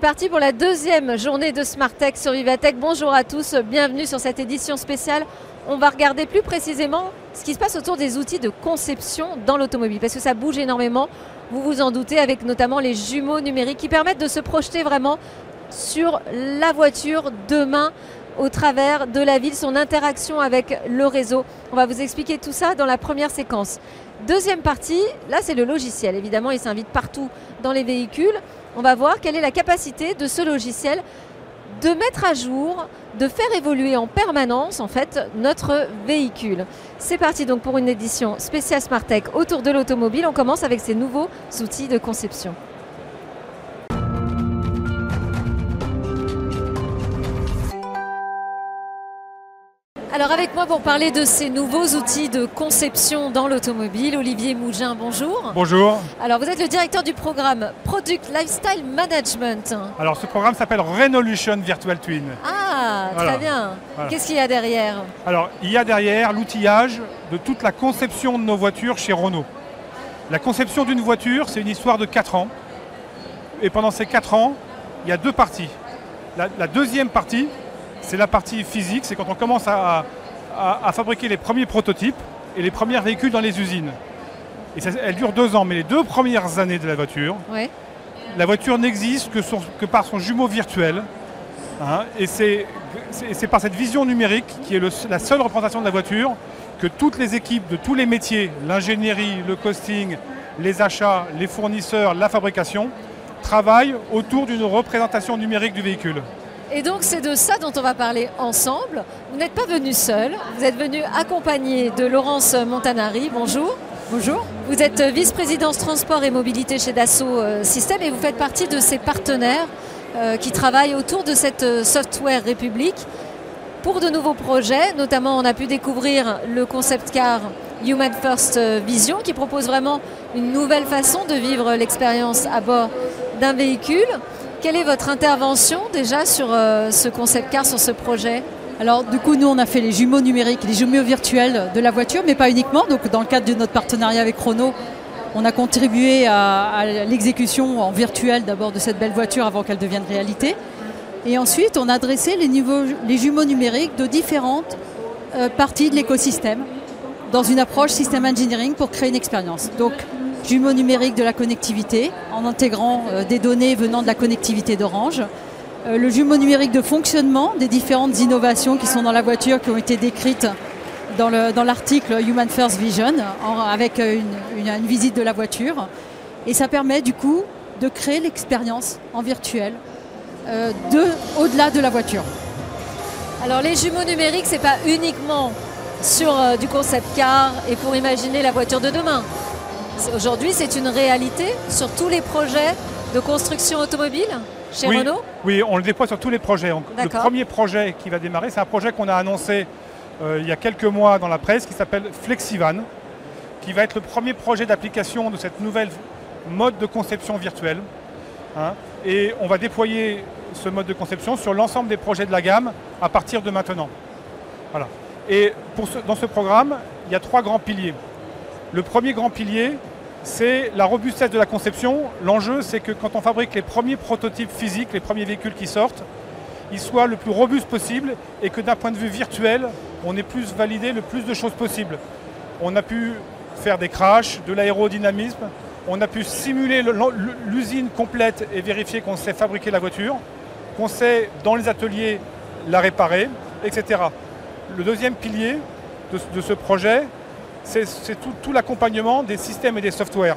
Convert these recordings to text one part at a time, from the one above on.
Parti pour la deuxième journée de Smart Tech sur Vivatech. Bonjour à tous, bienvenue sur cette édition spéciale. On va regarder plus précisément ce qui se passe autour des outils de conception dans l'automobile, parce que ça bouge énormément, vous vous en doutez, avec notamment les jumeaux numériques qui permettent de se projeter vraiment sur la voiture demain au travers de la ville, son interaction avec le réseau. On va vous expliquer tout ça dans la première séquence. Deuxième partie, là c'est le logiciel. Évidemment, il s'invite partout dans les véhicules. On va voir quelle est la capacité de ce logiciel de mettre à jour, de faire évoluer en permanence en fait notre véhicule. C'est parti donc pour une édition spéciale Tech autour de l'automobile. On commence avec ces nouveaux outils de conception. Alors avec moi pour parler de ces nouveaux outils de conception dans l'automobile, Olivier Mougin, bonjour. Bonjour. Alors vous êtes le directeur du programme Product Lifestyle Management. Alors ce programme s'appelle Renolution Virtual Twin. Ah, très bien. Qu'est-ce qu'il y a derrière Alors il y a derrière l'outillage de toute la conception de nos voitures chez Renault. La conception d'une voiture, c'est une histoire de 4 ans. Et pendant ces 4 ans, il y a deux parties. la deuxième partie, c'est la partie physique, c'est quand on commence à, fabriquer les premiers prototypes et les premiers véhicules dans les usines. Et ça, elle dure deux ans, mais les deux premières années de la voiture, la voiture n'existe que, par son jumeau virtuel. Hein, et c'est par cette vision numérique qui est la seule représentation de la voiture que toutes les équipes de tous les métiers, l'ingénierie, le costing, les achats, les fournisseurs, la fabrication, travaillent autour d'une représentation numérique du véhicule. Et donc c'est de ça dont on va parler ensemble. Vous n'êtes pas venu seul, vous êtes venu accompagné de Laurence Montanari. Bonjour. Bonjour. Vous êtes vice-présidence transport et mobilité chez Dassault euh, Systèmes et vous faites partie de ces partenaires euh, qui travaillent autour de cette euh, software République pour de nouveaux projets. Notamment, on a pu découvrir le concept car Human First Vision qui propose vraiment une nouvelle façon de vivre l'expérience à bord d'un véhicule. Quelle est votre intervention déjà sur euh, ce concept car, sur ce projet? Alors du coup, nous, on a fait les jumeaux numériques, les jumeaux virtuels de la voiture, mais pas uniquement. Donc dans le cadre de notre partenariat avec Renault, on a contribué à, l'exécution en virtuel d'abord de cette belle voiture avant qu'elle devienne réalité. Et ensuite, on a dressé les, jumeaux numériques de différentes euh, parties de l'écosystème dans une approche système engineering pour créer une expérience. Donc jumeaux numériques de la connectivité, en intégrant euh, des données venant de la connectivité d'Orange. Euh, le jumeau numérique de fonctionnement des différentes innovations qui sont dans la voiture, qui ont été décrites dans l'article Human First Vision, avec une, une, visite de la voiture. Et ça permet du coup de créer l'expérience en virtuel euh, de, au-delà de la voiture. Alors les jumeaux numériques, c'est pas uniquement sur du concept car et pour imaginer la voiture de demain. Aujourd'hui, c'est une réalité sur tous les projets de construction automobile chez Renault? Oui, on le déploie sur tous les projets. Le premier projet qui va démarrer, c'est un projet qu'on a annoncé euh, il y a quelques mois dans la presse qui s'appelle Flexivan, qui va être le premier projet d'application de cette nouvelle mode de conception virtuelle. Hein. et on va déployer ce mode de conception sur l'ensemble des projets de la gamme à partir de maintenant. Voilà. Et pour dans ce programme, il y a trois grands piliers. Le premier grand pilier, c'est la robustesse de la conception. L'enjeu, c'est que quand on fabrique les premiers prototypes physiques, les premiers véhicules qui sortent, ils soient le plus robustes possible et que d'un point de vue virtuel, on ait plus validé le plus de choses possible. On a pu faire des crashs, de l'aérodynamisme, on a pu simuler l'usine complète et vérifier qu'on sait fabriquer la voiture, qu'on sait dans les ateliers la réparer, etc. Le deuxième pilier de, ce projet, c'est tout, l'accompagnement des systèmes et des softwares.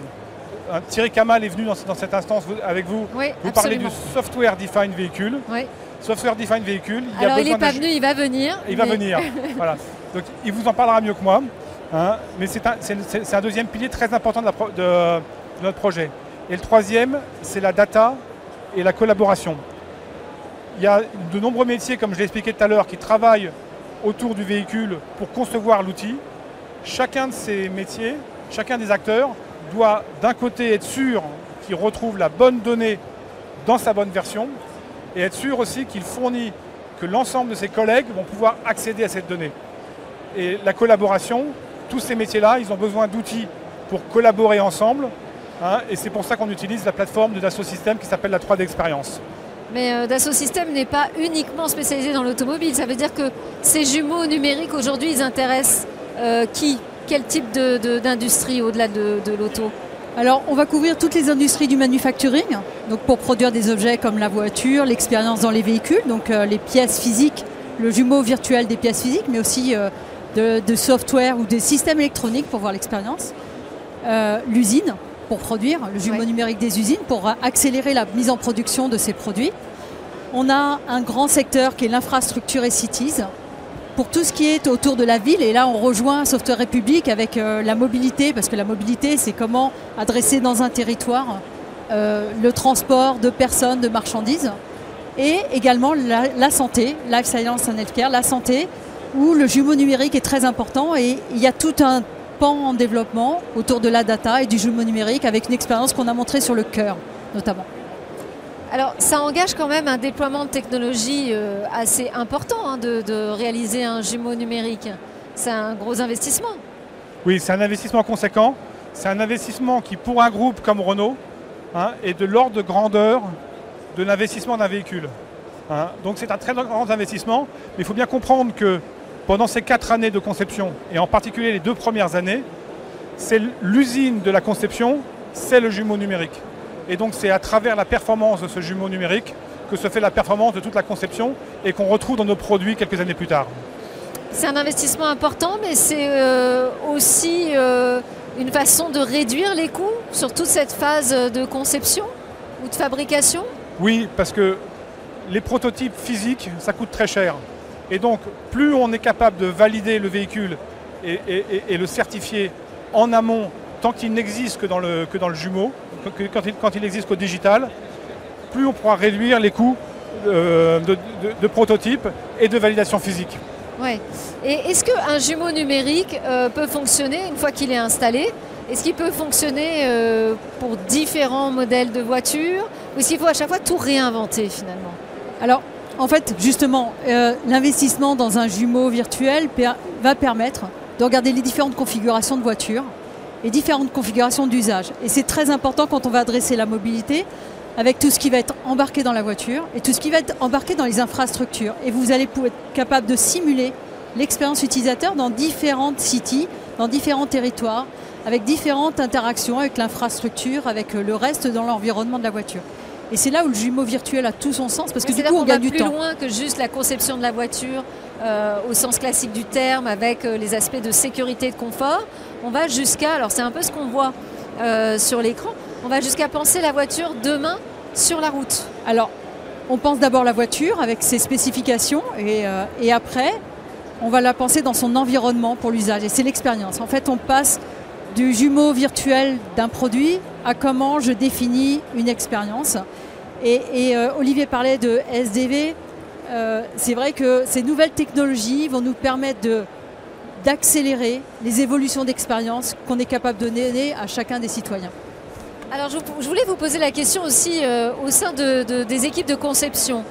Hein, Thierry Kamal est venu dans, cette instance avec vous. vous parlez du Software Defined Vehicle. Software Defined Vehicle. Il Alors il n'est pas venu, il va venir. Il va venir. voilà. Donc il vous en parlera mieux que moi. Hein. mais c'est un, deuxième pilier très important de, de notre projet. Et le troisième, c'est la data et la collaboration. Il y a de nombreux métiers, comme je l'ai expliqué tout à l'heure, qui travaillent autour du véhicule pour concevoir l'outil chacun de ces métiers, chacun des acteurs doit d'un côté être sûr qu'il retrouve la bonne donnée dans sa bonne version et être sûr aussi qu'il fournit que l'ensemble de ses collègues vont pouvoir accéder à cette donnée. Et la collaboration, tous ces métiers-là, ils ont besoin d'outils pour collaborer ensemble. Hein, et c'est pour ça qu'on utilise la plateforme de Dassault Systèmes qui s'appelle la 3D Experience. Mais euh, Dassault Systèmes n'est pas uniquement spécialisé dans l'automobile. Ça veut dire que ces jumeaux numériques aujourd'hui, ils intéressent euh, qui Quel type d'industrie au-delà de, l'auto alors, on va couvrir toutes les industries du manufacturing, donc pour produire des objets comme la voiture, l'expérience dans les véhicules, donc euh, les pièces physiques, le jumeau virtuel des pièces physiques, mais aussi de, software ou des systèmes électroniques pour voir l'expérience. L'usine, pour produire, le jumeau numérique des usines, pour accélérer la mise en production de ces produits. On a un grand secteur qui est l'infrastructure et cities, pour tout ce qui est autour de la ville. Et là, on rejoint Software République avec euh, la mobilité, parce que la mobilité, c'est comment adresser dans un territoire euh, le transport de personnes, de marchandises. Et également la, la, santé, Life Science and Healthcare, la santé, où le jumeau numérique est très important. Et il y a tout un en développement autour de la data et du jumeau numérique avec une expérience qu'on a montrée sur le cœur notamment. Alors ça engage quand même un déploiement de technologie euh, assez important hein, de, réaliser un jumeau numérique. C'est un gros investissement. Oui, c'est un investissement conséquent. C'est un investissement qui, pour un groupe comme Renault, hein, est de l'ordre de grandeur de l'investissement d'un véhicule. Hein. Donc c'est un très grand investissement, mais il faut bien comprendre que pendant ces quatre années de conception, et en particulier les deux premières années, c'est l'usine de la conception, c'est le jumeau numérique. Et donc c'est à travers la performance de ce jumeau numérique que se fait la performance de toute la conception et qu'on retrouve dans nos produits quelques années plus tard. C'est un investissement important, mais c'est euh, aussi euh, une façon de réduire les coûts sur toute cette phase de conception ou de fabrication? Oui, parce que les prototypes physiques, ça coûte très cher. Et donc, plus on est capable de valider le véhicule et, le certifier en amont, tant qu'il n'existe que, dans le, que dans le jumeau, quand, il, quand n'existe qu'au digital, plus on pourra réduire les coûts euh, de, prototype et de validation physique. Ouais. Et est-ce qu'un jumeau numérique euh, peut fonctionner une fois qu'il est installé? Est-ce qu'il peut fonctionner euh, pour différents modèles de voitures? Ou est-ce qu'il faut à chaque fois tout réinventer finalement? Alors, en fait, justement, euh, l'investissement dans un jumeau virtuel va permettre de regarder les différentes configurations de voitures et différentes configurations d'usage. Et c'est très important quand on va adresser la mobilité avec tout ce qui va être embarqué dans la voiture et tout ce qui va être embarqué dans les infrastructures. Et vous allez être capable de simuler l'expérience utilisateur dans différentes cities, dans différents territoires, avec différentes interactions avec l'infrastructure, avec le reste dans l'environnement de la voiture. Et c'est là où le jumeau virtuel a tout son sens parce que du coup on, gagne du temps. plus loin que juste la conception de la voiture euh, au sens classique du terme avec euh, les aspects de sécurité et de confort. On va jusqu'à, alors c'est un peu ce qu'on voit euh, sur l'écran, on va jusqu'à penser la voiture demain sur la route. Alors on pense d'abord la voiture avec ses spécifications et, et après on va la penser dans son environnement pour l'usage et c'est l'expérience. En fait on passe du jumeau virtuel d'un produit à comment je définis une expérience. Et, euh, Olivier parlait de SDV. Euh, c'est vrai que ces nouvelles technologies vont nous permettre de, d'accélérer les évolutions d'expérience qu'on est capable de donner à chacun des citoyens. Alors je, voulais vous poser la question aussi euh, au sein de, des équipes de conception.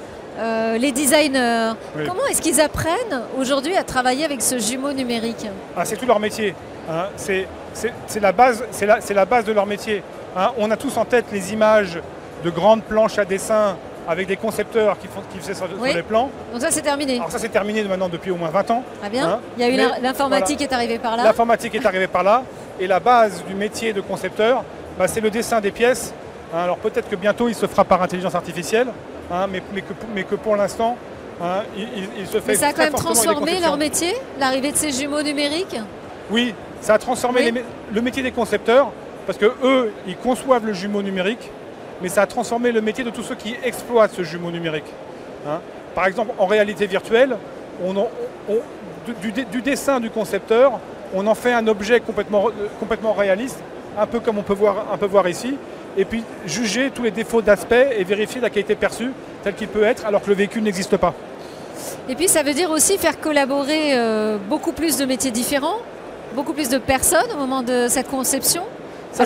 les designers, comment est-ce qu'ils apprennent aujourd'hui à travailler avec ce jumeau numérique? Ah, C'est tout leur métier. Hein. C'est c'est la, base, la, la base de leur métier. Hein. on a tous en tête les images de grandes planches à dessin avec des concepteurs qui, font, qui faisaient sur, les plans. Donc ça c'est terminé. Alors ça c'est terminé maintenant depuis au moins 20 ans. Très bien. Hein. Il y a eu l'informatique est arrivée par là. L'informatique est arrivée par là. Et la base du métier de concepteur, bah, c'est le dessin des pièces. Hein. alors peut-être que bientôt il se fera par intelligence artificielle, mais, mais, que, pour l'instant, il, se fait. Mais ça a quand même transformé leur métier, l'arrivée de ces jumeaux numériques? Oui, ça a transformé le métier des concepteurs, parce que eux, ils conçoivent le jumeau numérique, mais ça a transformé le métier de tous ceux qui exploitent ce jumeau numérique. Hein. Par exemple, en réalité virtuelle, on, du, dessin du concepteur, on en fait un objet complètement, complètement réaliste, un peu comme on peut voir, un peu voir ici, et puis juger tous les défauts d'aspect et vérifier la qualité perçue telle qu'il peut être alors que le véhicule n'existe pas. Et puis ça veut dire aussi faire collaborer euh, beaucoup plus de métiers différents beaucoup plus de personnes au moment de cette conception. Ça,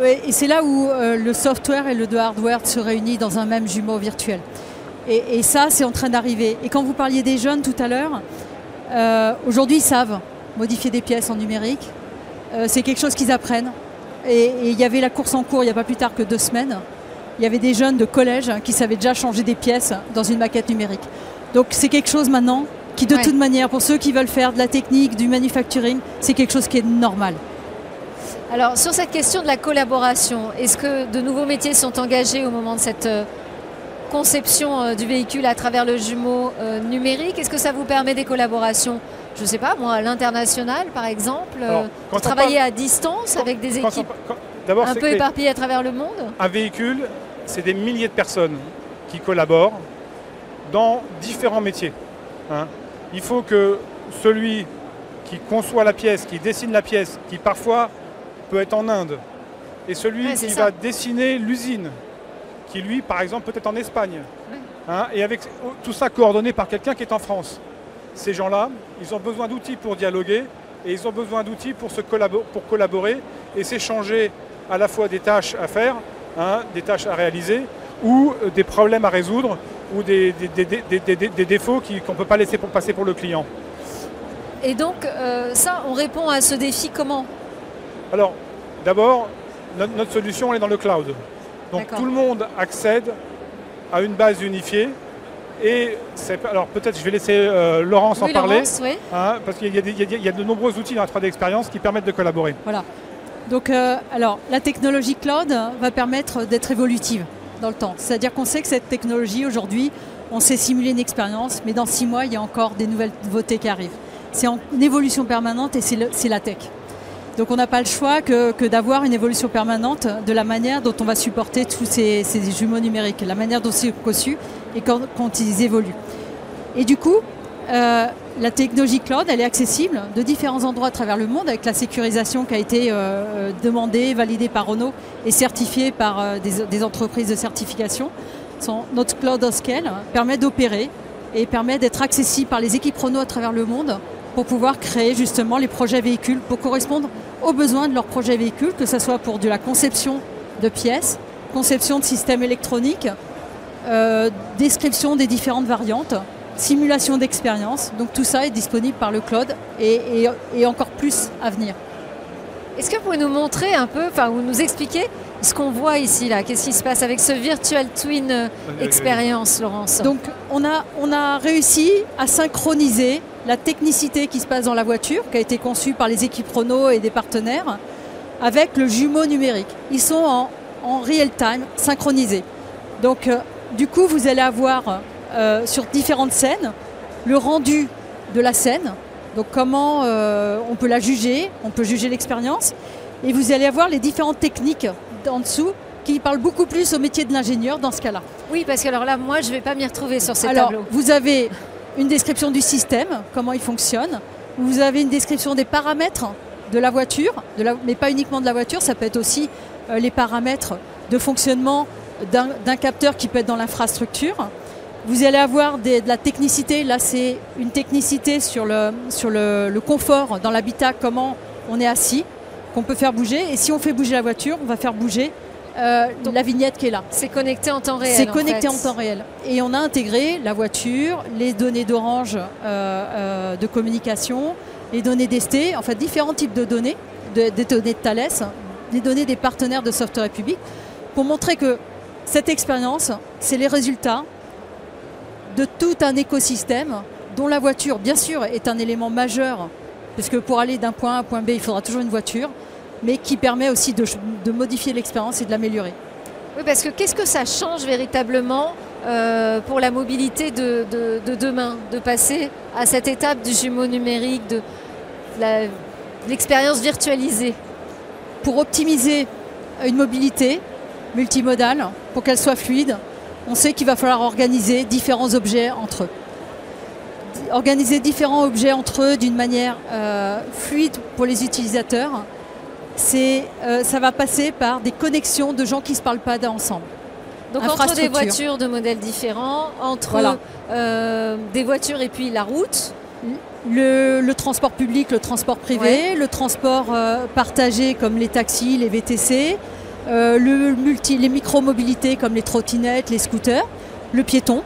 oui, et c'est là où euh, le software et le hardware se réunissent dans un même jumeau virtuel. Et, ça, c'est en train d'arriver. Et quand vous parliez des jeunes tout à l'heure, euh, aujourd'hui, ils savent modifier des pièces en numérique. Euh, c'est quelque chose qu'ils apprennent. Et il y avait la course en cours il n'y a pas plus tard que deux semaines. Il y avait des jeunes de collège qui savaient déjà changer des pièces dans une maquette numérique. Donc c'est quelque chose maintenant qui de toute manière, pour ceux qui veulent faire de la technique, du manufacturing, c'est quelque chose qui est normal. Alors sur cette question de la collaboration, est-ce que de nouveaux métiers sont engagés au moment de cette euh, conception euh, du véhicule à travers le jumeau euh, numérique? Est-ce que ça vous permet des collaborations je ne sais pas, moi, à l'international, par exemple, travailler à distance avec des équipes un peu éparpillées à travers le monde? Un véhicule, c'est des milliers de personnes qui collaborent dans différents métiers. Hein. Il faut que celui qui conçoit la pièce, qui dessine la pièce, qui parfois peut être en Inde, et celui qui va dessiner l'usine, qui lui, par exemple, peut être en Espagne. Hein, et avec tout ça coordonné par quelqu'un qui est en France. Ces gens-là, ils ont besoin d'outils pour dialoguer et ils ont besoin d'outils pour, se pour collaborer et s'échanger à la fois des tâches à faire, hein, des tâches à réaliser ou euh, des problèmes à résoudre ou des, des, défauts qu'on ne peut pas laisser pour passer pour le client. Et donc, euh, ça, on répond à ce défi comment? Alors, d'abord, notre, solution, elle est dans le cloud. Donc, tout le monde accède à une base unifiée. Et alors peut-être je vais laisser euh, Laurence en parler, hein, parce qu'il y, a de nombreux outils dans la 3D Experience qui permettent de collaborer. Voilà. Donc, euh, alors, la technologie cloud va permettre d'être évolutive dans le temps. C'est-à-dire qu'on sait que cette technologie, aujourd'hui, on sait simuler une expérience, mais dans six mois, il y a encore des nouvelles nouveautés qui arrivent. C'est en évolution permanente et c'est la tech. Donc on n'a pas le choix que, d'avoir une évolution permanente de la manière dont on va supporter tous ces, jumeaux numériques, la manière dont c'est conçu et quand, ils évoluent. Et du coup, euh, la technologie cloud, elle est accessible de différents endroits à travers le monde avec la sécurisation qui a été euh, euh, demandée, validée par Renault et certifiée par des, entreprises de certification. notre cloud of scale permet d'opérer et permet d'être accessible par les équipes Renault à travers le monde pour pouvoir créer justement les projets véhicules pour correspondre aux besoins de leurs projets véhicules, que ce soit pour de la conception de pièces, conception de systèmes électroniques, description des différentes variantes simulation d'expérience. Donc tout ça est disponible par le cloud et, encore plus à venir. Est-ce que vous pouvez nous montrer un peu, enfin, ou nous expliquer ce qu'on voit ici, là? Qu'est-ce qui se passe avec ce Virtual Twin euh, Experience, Laurence? Donc, on a, on a réussi à synchroniser la technicité qui se passe dans la voiture, qui a été conçue par les équipes Renault et des partenaires, avec le jumeau numérique. Ils sont en, en real time, synchronisés. Donc, euh, du coup, vous allez avoir euh, sur différentes scènes, le rendu de la scène, donc comment euh, on peut la juger, on peut juger l'expérience, et vous allez avoir les différentes techniques en dessous qui parlent beaucoup plus au métier de l'ingénieur dans ce cas-là. Oui, parce que alors là, moi, je ne vais pas m'y retrouver sur ces alors, Vous avez une description du système, comment il fonctionne. Vous avez une description des paramètres de la voiture, mais pas uniquement de la voiture, ça peut être aussi euh, les paramètres de fonctionnement d'un capteur qui peut être dans l'infrastructure. Vous allez avoir de la technicité. Là, c'est une technicité sur le, sur le, confort dans l'habitat, comment on est assis, qu'on peut faire bouger. Et si on fait bouger la voiture, on va faire bouger euh, la vignette qui est là. C'est connecté en temps réel. C'est connecté en, temps réel. Et on a intégré la voiture, les données d'Orange euh, euh, de communication, les données d'Esté, en fait différents types de données, des données de Thales, des données des partenaires de Software Public, pour montrer que cette expérience, c'est les résultats de tout un écosystème dont la voiture, bien sûr, est un élément majeur, puisque pour aller d'un point A à un point B, il faudra toujours une voiture, mais qui permet aussi de, modifier l'expérience et de l'améliorer. Oui, parce que qu'est-ce que ça change véritablement euh, pour la mobilité de, demain, de passer à cette étape du jumeau numérique, de l'expérience virtualisée? Pour optimiser une mobilité multimodale, pour qu'elle soit fluide, on sait qu'il va falloir organiser différents objets entre eux. Organiser différents objets entre eux d'une manière euh, fluide pour les utilisateurs, euh, ça va passer par des connexions de gens qui ne se parlent pas ensemble. Donc entre des voitures de modèles différents, entre euh, des voitures et puis la route le, transport public, le transport privé, le transport partagé comme les taxis, les VTC, euh, le multi, les micro-mobilités comme les trottinettes, les scooters, le piéton.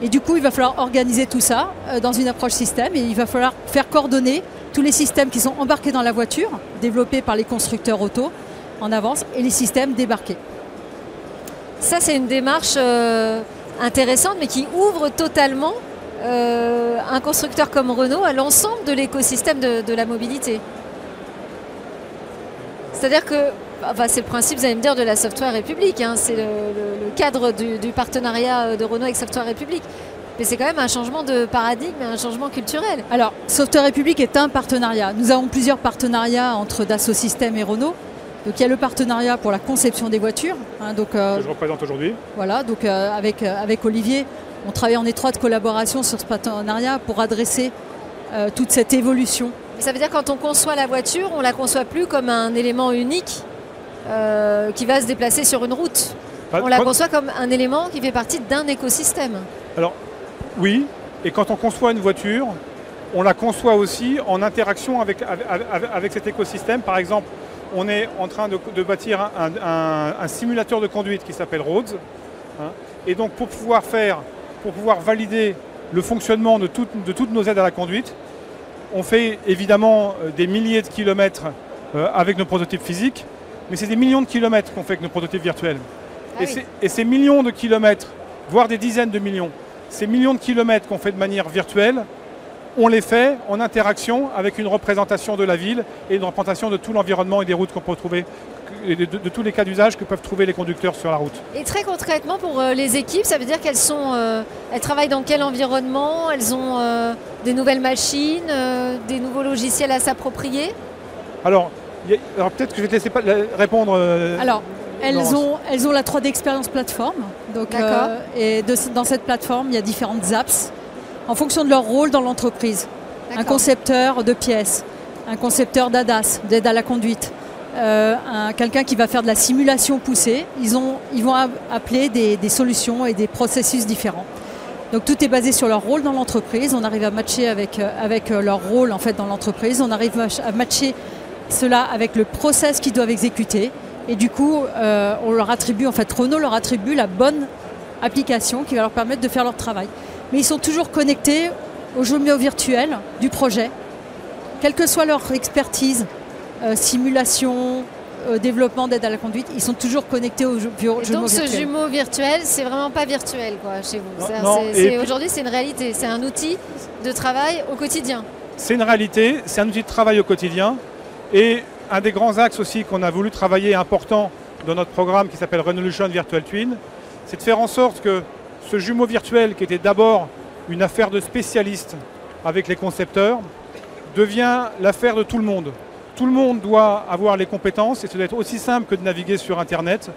Et du coup, il va falloir organiser tout ça euh, dans une approche système et il va falloir faire coordonner tous les systèmes qui sont embarqués dans la voiture, développés par les constructeurs auto, en avance et les systèmes débarqués. Ça, c'est une démarche euh, intéressante, mais qui ouvre totalement euh, un constructeur comme Renault à l'ensemble de l'écosystème de, la mobilité. C'est-à-dire que, enfin, c'est le principe, vous allez me dire, de la Software République, hein, c'est le, cadre du, du, partenariat de Renault avec Software République. Mais c'est quand même un changement de paradigme, un changement culturel. Alors, Software République est un partenariat. Nous avons plusieurs partenariats entre Dassault Systèmes et Renault. Donc il y a le partenariat pour la conception des voitures. Hein, donc, euh, que je représente aujourd'hui. Voilà, donc euh, avec, euh, avec Olivier, on travaille en étroite collaboration sur ce partenariat pour adresser toute cette évolution. Ça veut dire quand on conçoit la voiture, on ne la conçoit plus comme un élément unique qui va se déplacer sur une route. on la conçoit comme un élément qui fait partie d'un écosystème. Alors oui, et quand on conçoit une voiture, on la conçoit aussi en interaction avec, avec cet écosystème. Par exemple, on est en train de, bâtir un, simulateur de conduite qui s'appelle Rhodes. Hein. et donc pour pouvoir faire, pour pouvoir valider le fonctionnement de, toutes nos aides à la conduite, on fait évidemment euh, des milliers de kilomètres euh, avec nos prototypes physiques, mais c'est des millions de kilomètres qu'on fait avec nos prototypes virtuels. Ah et, ces millions de kilomètres, voire des dizaines de millions, ces millions de kilomètres qu'on fait de manière virtuelle, on les fait en interaction avec une représentation de la ville et une représentation de tout l'environnement et des routes qu'on peut trouver, de, de, tous les cas d'usage que peuvent trouver les conducteurs sur la route. Et très concrètement pour euh, les équipes, ça veut dire qu'elles sont, euh, elles travaillent dans quel environnement? Elles ont euh, des nouvelles machines, des nouveaux logiciels à s'approprier? Alors, peut-être que je vais te laisser répondre. Alors, elles ont, elles ont la 3D Experience Plateforme. Donc, et dans cette plateforme, il y a différentes apps en fonction de leur rôle dans l'entreprise. Un concepteur de pièces, un concepteur d'ADAS, d'aide à la conduite, euh, quelqu'un qui va faire de la simulation poussée, ils, ont, ils vont appeler des, solutions et des processus différents. Donc tout est basé sur leur rôle dans l'entreprise. On arrive à matcher avec, euh, avec euh, leur rôle en fait dans l'entreprise. On arrive à matcher cela avec le process qu'ils doivent exécuter. Et du coup, on leur attribue, en fait, Renault leur attribue la bonne application qui va leur permettre de faire leur travail mais ils sont toujours connectés au jeu virtuel du projet, quelle que soit leur expertise, euh, simulation, euh, développement d'aide à la conduite, ils sont toujours connectés au jeu, virtuel. donc ce jumeau virtuel, c'est vraiment pas virtuel quoi, chez vous. Aujourd'hui, c'est une réalité, c'est un outil de travail au quotidien. C'est une réalité, c'est un outil de travail au quotidien. Et un des grands axes aussi qu'on a voulu travailler important dans notre programme qui s'appelle Revolution Virtual Twin, c'est de faire en sorte que ce jumeau virtuel qui était d'abord une affaire de spécialistes avec les concepteurs devient l'affaire de tout le monde. Tout le monde doit avoir les compétences et ça doit être aussi simple que de naviguer sur Internet,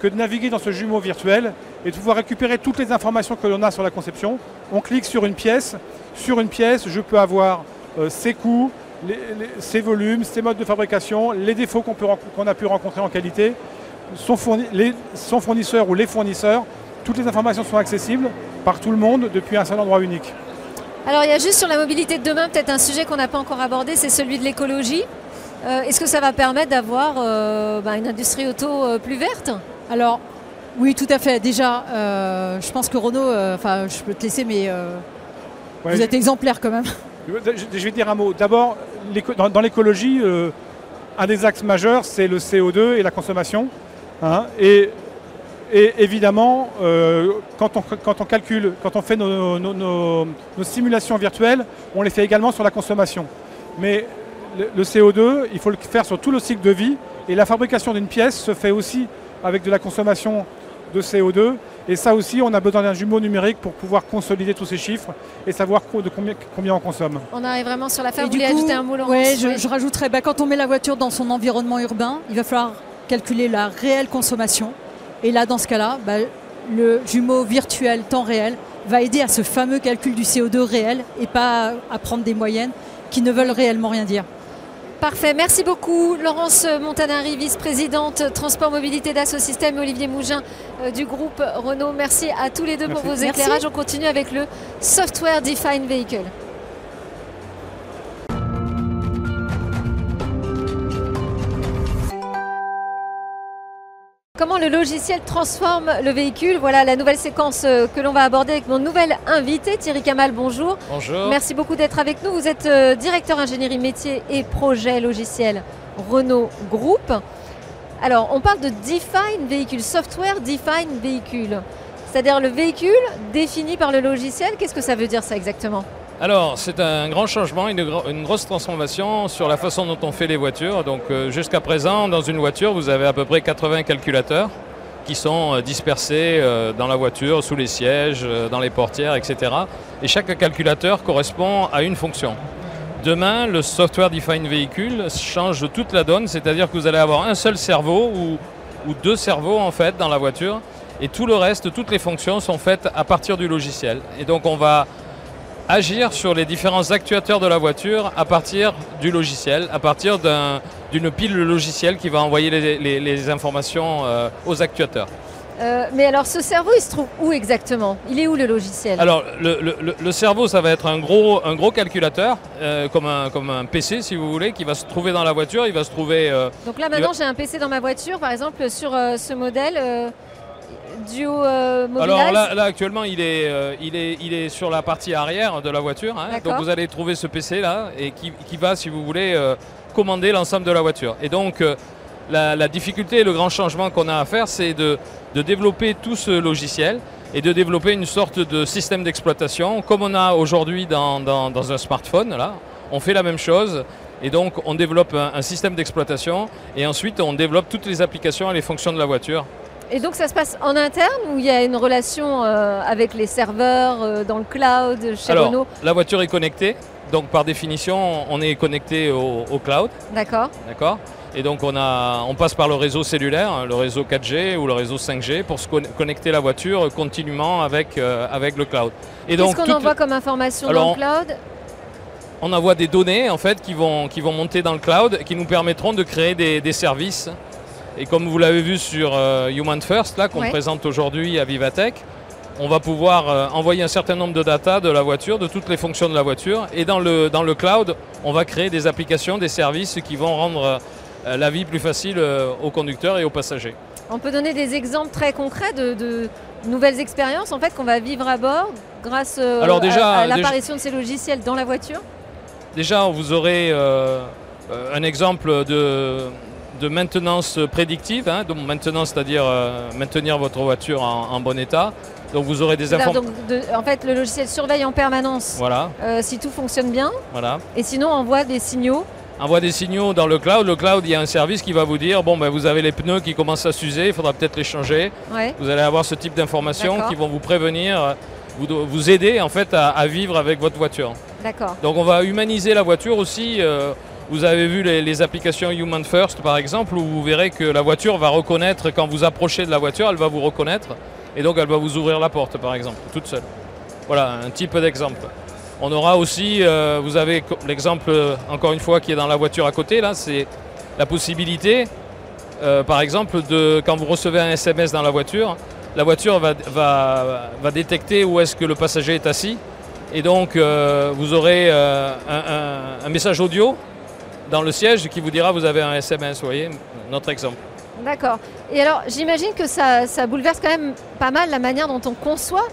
que de naviguer dans ce jumeau virtuel et de pouvoir récupérer toutes les informations que l'on a sur la conception. On clique sur une pièce. Sur une pièce, je peux avoir euh, ses coûts, ses volumes, ses modes de fabrication, les défauts qu'on a pu rencontrer en qualité, son fournisseur ou les fournisseurs, toutes les informations sont accessibles par tout le monde depuis un seul endroit unique. Alors il y a juste sur la mobilité de demain peut-être un sujet qu'on n'a pas encore abordé, c'est celui de l'écologie. Euh, est-ce que ça va permettre d'avoir euh, bah, une industrie auto euh, plus verte? Alors oui, tout à fait. Déjà, je pense que Renault, enfin je peux te laisser, mais vous êtes exemplaire quand même. Je vais dire un mot. D'abord, dans, l'écologie, un des axes majeurs, c'est le CO2 et la consommation. Hein. et et évidemment, euh, quand, on, calcule, quand on fait nos, simulations virtuelles, on les fait également sur la consommation. Mais le, CO2, il faut le faire sur tout le cycle de vie. Et la fabrication d'une pièce se fait aussi avec de la consommation de CO2. Et ça aussi, on a besoin d'un jumeau numérique pour pouvoir consolider tous ces chiffres et savoir de combien, on consomme. On arrive vraiment sur la fin. Vous voulez ajouter un mot, Oui, je, je, rajouterais, bah, quand on met la voiture dans son environnement urbain, il va falloir calculer la réelle consommation et là, dans ce cas-là, bah, le jumeau virtuel temps réel va aider à ce fameux calcul du CO2 réel et pas à prendre des moyennes qui ne veulent réellement rien dire. Parfait, merci beaucoup Laurence Montanari, vice-présidente Transport Mobilité d'Asso Système et Olivier Mougin euh, du groupe Renault. Merci à tous les deux pour vos éclairages. On continue avec le Software Defined Vehicle. Comment le logiciel transforme le véhicule Voilà la nouvelle séquence euh, que l'on va aborder avec mon nouvel invité, Thierry Kamal, bonjour. Bonjour. Merci beaucoup d'être avec nous. Vous êtes euh, directeur ingénierie métier et projet logiciel Renault Group. Alors, on parle de define véhicule, software define véhicule. C'est-à-dire le véhicule défini par le logiciel. Qu'est-ce que ça veut dire ça exactement? Alors, c'est un grand changement, une, grosse transformation sur la façon dont on fait les voitures. Donc, euh, jusqu'à présent, dans une voiture, vous avez à peu près 80 calculateurs qui sont euh, dispersés euh, dans la voiture, sous les sièges, dans les portières, etc. Et chaque calculateur correspond à une fonction. Demain, le software defined véhicule change toute la donne, c'est-à-dire que vous allez avoir un seul cerveau ou, ou deux cerveaux en fait dans la voiture et tout le reste, toutes les fonctions sont faites à partir du logiciel. Et donc on va agir sur les différents actuateurs de la voiture à partir du logiciel, à partir d'une pile logicielle qui va envoyer les, informations euh, aux actuateurs. Euh, mais alors ce cerveau, il se trouve où exactement? Il est où le logiciel? Alors le, cerveau, ça va être un gros, un gros calculateur, euh, comme, un, comme un PC si vous voulez, qui va se trouver dans la voiture. Il va se trouver. Donc là maintenant, j'ai un PC dans ma voiture, par exemple sur ce modèle. Duo euh, Alors là, actuellement il est, euh, il, est, il est sur la partie arrière de la voiture. Hein. donc vous allez trouver ce PC là et qui, va, si vous voulez, euh, commander l'ensemble de la voiture. Et donc la, difficulté et le grand changement qu'on a à faire, c'est de, développer tout ce logiciel et de développer une sorte de système d'exploitation comme on a aujourd'hui dans, un smartphone. Là. On fait la même chose. Et donc on développe un, un système d'exploitation et ensuite on développe toutes les applications et les fonctions de la voiture et donc ça se passe en interne ou il y a une relation euh, avec les serveurs euh, dans le cloud chez Alors, La voiture est connectée, donc par définition on est connecté au, cloud. D'accord. D'accord. Et donc on, a, on passe par le réseau cellulaire, hein, le réseau 4G ou le réseau 5G pour se connecter la voiture continuellement avec, euh, avec le cloud. Qu'est-ce qu'on envoie comme information dans le cloud on envoie des données en fait qui vont, qui vont monter dans le cloud qui nous permettront de créer des, des services et comme vous l'avez vu sur euh, Human First, là, qu'on présente aujourd'hui à Vivatech, on va pouvoir euh, envoyer un certain nombre de data de la voiture, de toutes les fonctions de la voiture. Et dans le, dans le cloud, on va créer des applications, des services qui vont rendre euh, la vie plus facile aux conducteurs et aux passagers. On peut donner des exemples très concrets de, nouvelles expériences en fait, qu'on va vivre à bord grâce à, l'apparition de ces logiciels dans la voiture? Déjà, vous aurez un exemple de, de maintenance prédictive, hein, donc maintenance c'est-à-dire euh, maintenir votre voiture en, bon état. Donc vous aurez des informations. En fait, le logiciel surveille en permanence voilà. Euh, si tout fonctionne bien. Voilà. Et sinon, envoie des signaux. Envoie des signaux dans le cloud. Le cloud, il y a un service qui va vous dire bon, ben, vous avez les pneus qui commencent à s'user, il faudra peut-être les changer. Vous allez avoir ce type d'informations qui vont vous prévenir, vous, vous aider en fait à, vivre avec votre voiture. D'accord. Donc on va humaniser la voiture aussi. Euh, vous avez vu les, applications Human First par exemple, où vous verrez que la voiture va reconnaître, quand vous approchez de la voiture, elle va vous reconnaître, et donc elle va vous ouvrir la porte par exemple, toute seule. Voilà, un type d'exemple. On aura aussi, euh, vous avez l'exemple, encore une fois, qui est dans la voiture à côté, là, c'est la possibilité, euh, par exemple, de quand vous recevez un SMS dans la voiture, la voiture va, va, détecter où est-ce que le passager est assis, et donc euh, vous aurez un message audio dans le siège qui vous dira vous avez un SMS, vous voyez, notre exemple. D'accord. Et alors j'imagine que ça, bouleverse quand même pas mal la manière dont on conçoit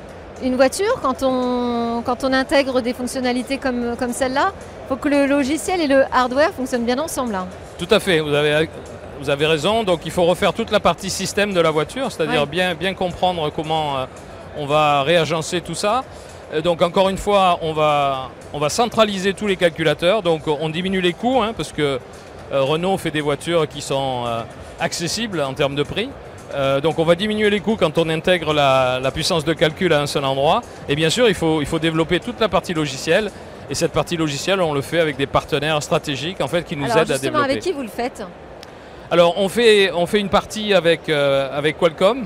une voiture quand on, quand on intègre des fonctionnalités comme, comme celle-là. Il faut que le logiciel et le hardware fonctionnent bien ensemble. Là. Tout à fait, vous avez, vous avez raison. Donc il faut refaire toute la partie système de la voiture, c'est-à-dire bien, bien comprendre comment euh, on va réagencer tout ça. Euh, donc encore une fois, on va, on va centraliser tous les calculateurs, donc on diminue les coûts, hein, parce que euh, Renault fait des voitures qui sont euh, accessibles en termes de prix. donc on va diminuer les coûts quand on intègre la, puissance de calcul à un seul endroit. Et bien sûr, il faut, il faut développer toute la partie logicielle. Et cette partie logicielle, on le fait avec des partenaires stratégiques en fait, qui nous aident à développer. avec qui vous le faites? Alors on fait, on fait une partie avec, avec Qualcomm,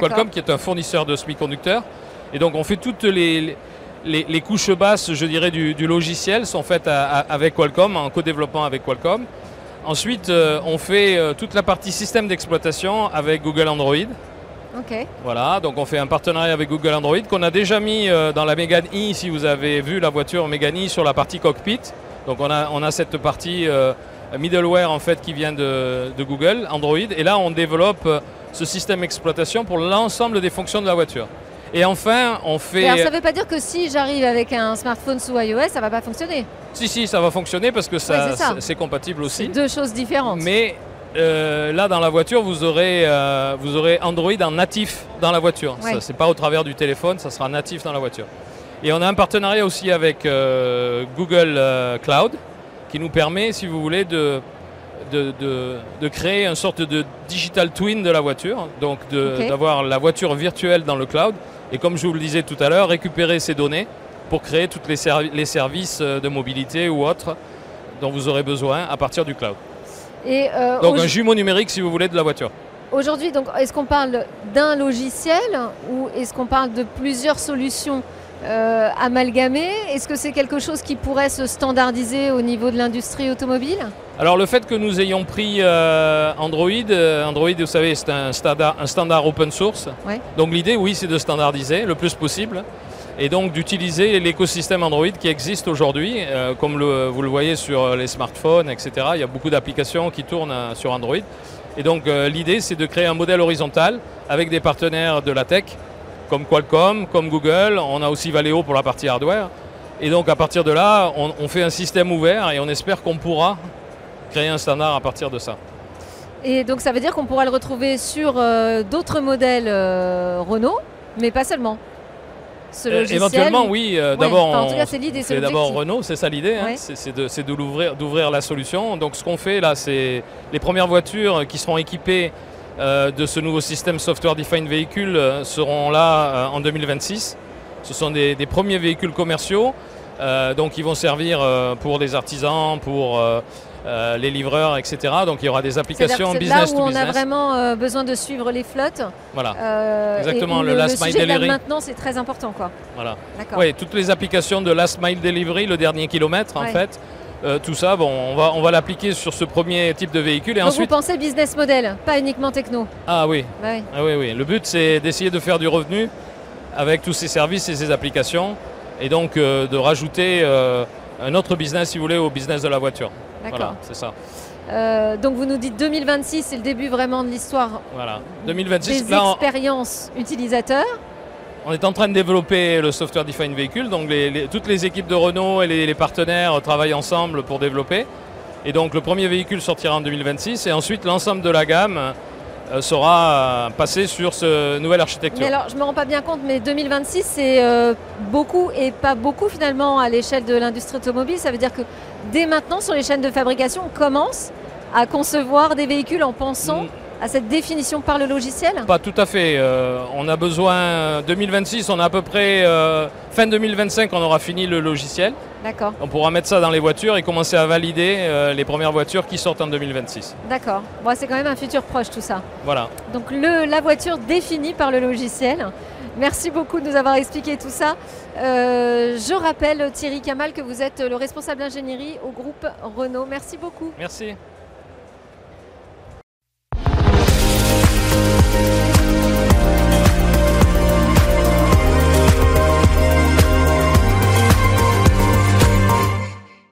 Qualcomm qui est un fournisseur de semi-conducteurs. Et donc on fait toutes les, les, couches basses, je dirais, du, logiciel sont faites avec Qualcomm, en co-développement avec Qualcomm. Ensuite, euh, on fait euh, toute la partie système d'exploitation avec Google Android. Ok. Voilà, donc on fait un partenariat avec Google Android qu'on a déjà mis euh, dans la Megane E, si vous avez vu la voiture Megane E sur la partie cockpit. Donc on a, on a cette partie middleware en fait qui vient de, de, Google, Android. Et là, on développe ce système d'exploitation pour l'ensemble des fonctions de la voiture. Et enfin, on fait. Alors, ça ne veut pas dire que si j'arrive avec un smartphone sous iOS, ça ne va pas fonctionner. Si, si, ça va fonctionner parce que ça, c'est compatible aussi. Deux choses différentes. Mais là, dans la voiture, vous aurez, vous aurez Android en natif dans la voiture. Ce n'est pas au travers du téléphone, ça sera natif dans la voiture. Et on a un partenariat aussi avec Google Cloud qui nous permet, si vous voulez, de, de, créer une sorte de digital twin de la voiture, donc d'avoir la voiture virtuelle dans le cloud, et comme je vous le disais tout à l'heure, récupérer ces données pour créer tous les, les, services euh, de mobilité ou autres dont vous aurez besoin à partir du cloud. Et euh, donc un jumeau numérique, si vous voulez, de la voiture. Aujourd'hui, donc, est-ce qu'on parle d'un logiciel ou est-ce qu'on parle de plusieurs solutions euh, amalgamé Est-ce que c'est quelque chose qui pourrait se standardiser au niveau de l'industrie automobile? Alors le fait que nous ayons pris euh, Android, euh, Android vous savez c'est un standard, un standard open source. Donc l'idée oui c'est de standardiser le plus possible et donc d'utiliser l'écosystème Android qui existe aujourd'hui, comme vous le voyez sur les smartphones, etc. Il y a beaucoup d'applications qui tournent sur Android. Et donc l'idée c'est de créer un modèle horizontal avec des partenaires de la tech comme Qualcomm, comme Google. On a aussi Valeo pour la partie hardware. Et donc à partir de là, on, fait un système ouvert et on espère qu'on pourra créer un standard à partir de ça. Et donc ça veut dire qu'on pourra le retrouver sur euh, d'autres modèles euh, Renault, mais pas seulement. Ce euh, éventuellement, oui. d'abord, en tout cas, c'est l'idée. C'est d'abord Renault, c'est ça l'idée. Hein. C'est d'ouvrir la solution. Donc, ce qu'on fait là, c'est les premières voitures qui seront équipées de ce nouveau système Software Defined Vehicle euh, seront là euh, en 2026. Ce sont des, premiers véhicules commerciaux, donc ils vont servir pour des artisans, pour les livreurs, etc. Donc il y aura des applications business là où on a vraiment besoin de suivre les flottes. Voilà. Exactement. le, last mile delivery. Maintenant, c'est très important, quoi. Voilà. Oui, toutes les applications de last mile delivery, le dernier kilomètre, en fait. Euh, tout ça, bon, on va, on va l'appliquer sur ce premier type de véhicule. Et Donc ensuite... vous pensez business model, pas uniquement techno Ah oui. Ah oui, oui. Le but, c'est d'essayer de faire du revenu avec tous ces services et ces applications, et donc euh, de rajouter euh, un autre business, si vous voulez, au business de la voiture. Voilà, c'est ça. donc vous nous dites 2026, c'est le début vraiment de l'histoire. Voilà. 2026. Des expériences utilisateurs. On est en train de développer le software defined vehicle, donc toutes les équipes de Renault et les, partenaires travaillent ensemble pour développer. Et donc le premier véhicule sortira en 2026 et ensuite l'ensemble de la gamme euh, sera passé sur ce nouvelle architecture. Mais alors je ne me rends pas bien compte, mais 2026 c'est euh, beaucoup et pas beaucoup finalement à l'échelle de l'industrie automobile. Ça veut dire que dès maintenant sur les chaînes de fabrication, on commence à concevoir des véhicules en pensant mm à cette définition par le logiciel Pas tout à fait. Euh, on a besoin, 2026, on a à peu près, euh, fin 2025, on aura fini le logiciel. D'accord. On pourra mettre ça dans les voitures et commencer à valider euh, les premières voitures qui sortent en 2026. D'accord. Bon, c'est quand même un futur proche tout ça. Voilà. Donc le, la voiture définie par le logiciel. Merci beaucoup de nous avoir expliqué tout ça. je rappelle, Thierry Kamal, que vous êtes le responsable d'ingénierie au groupe Renault. Merci beaucoup. Merci.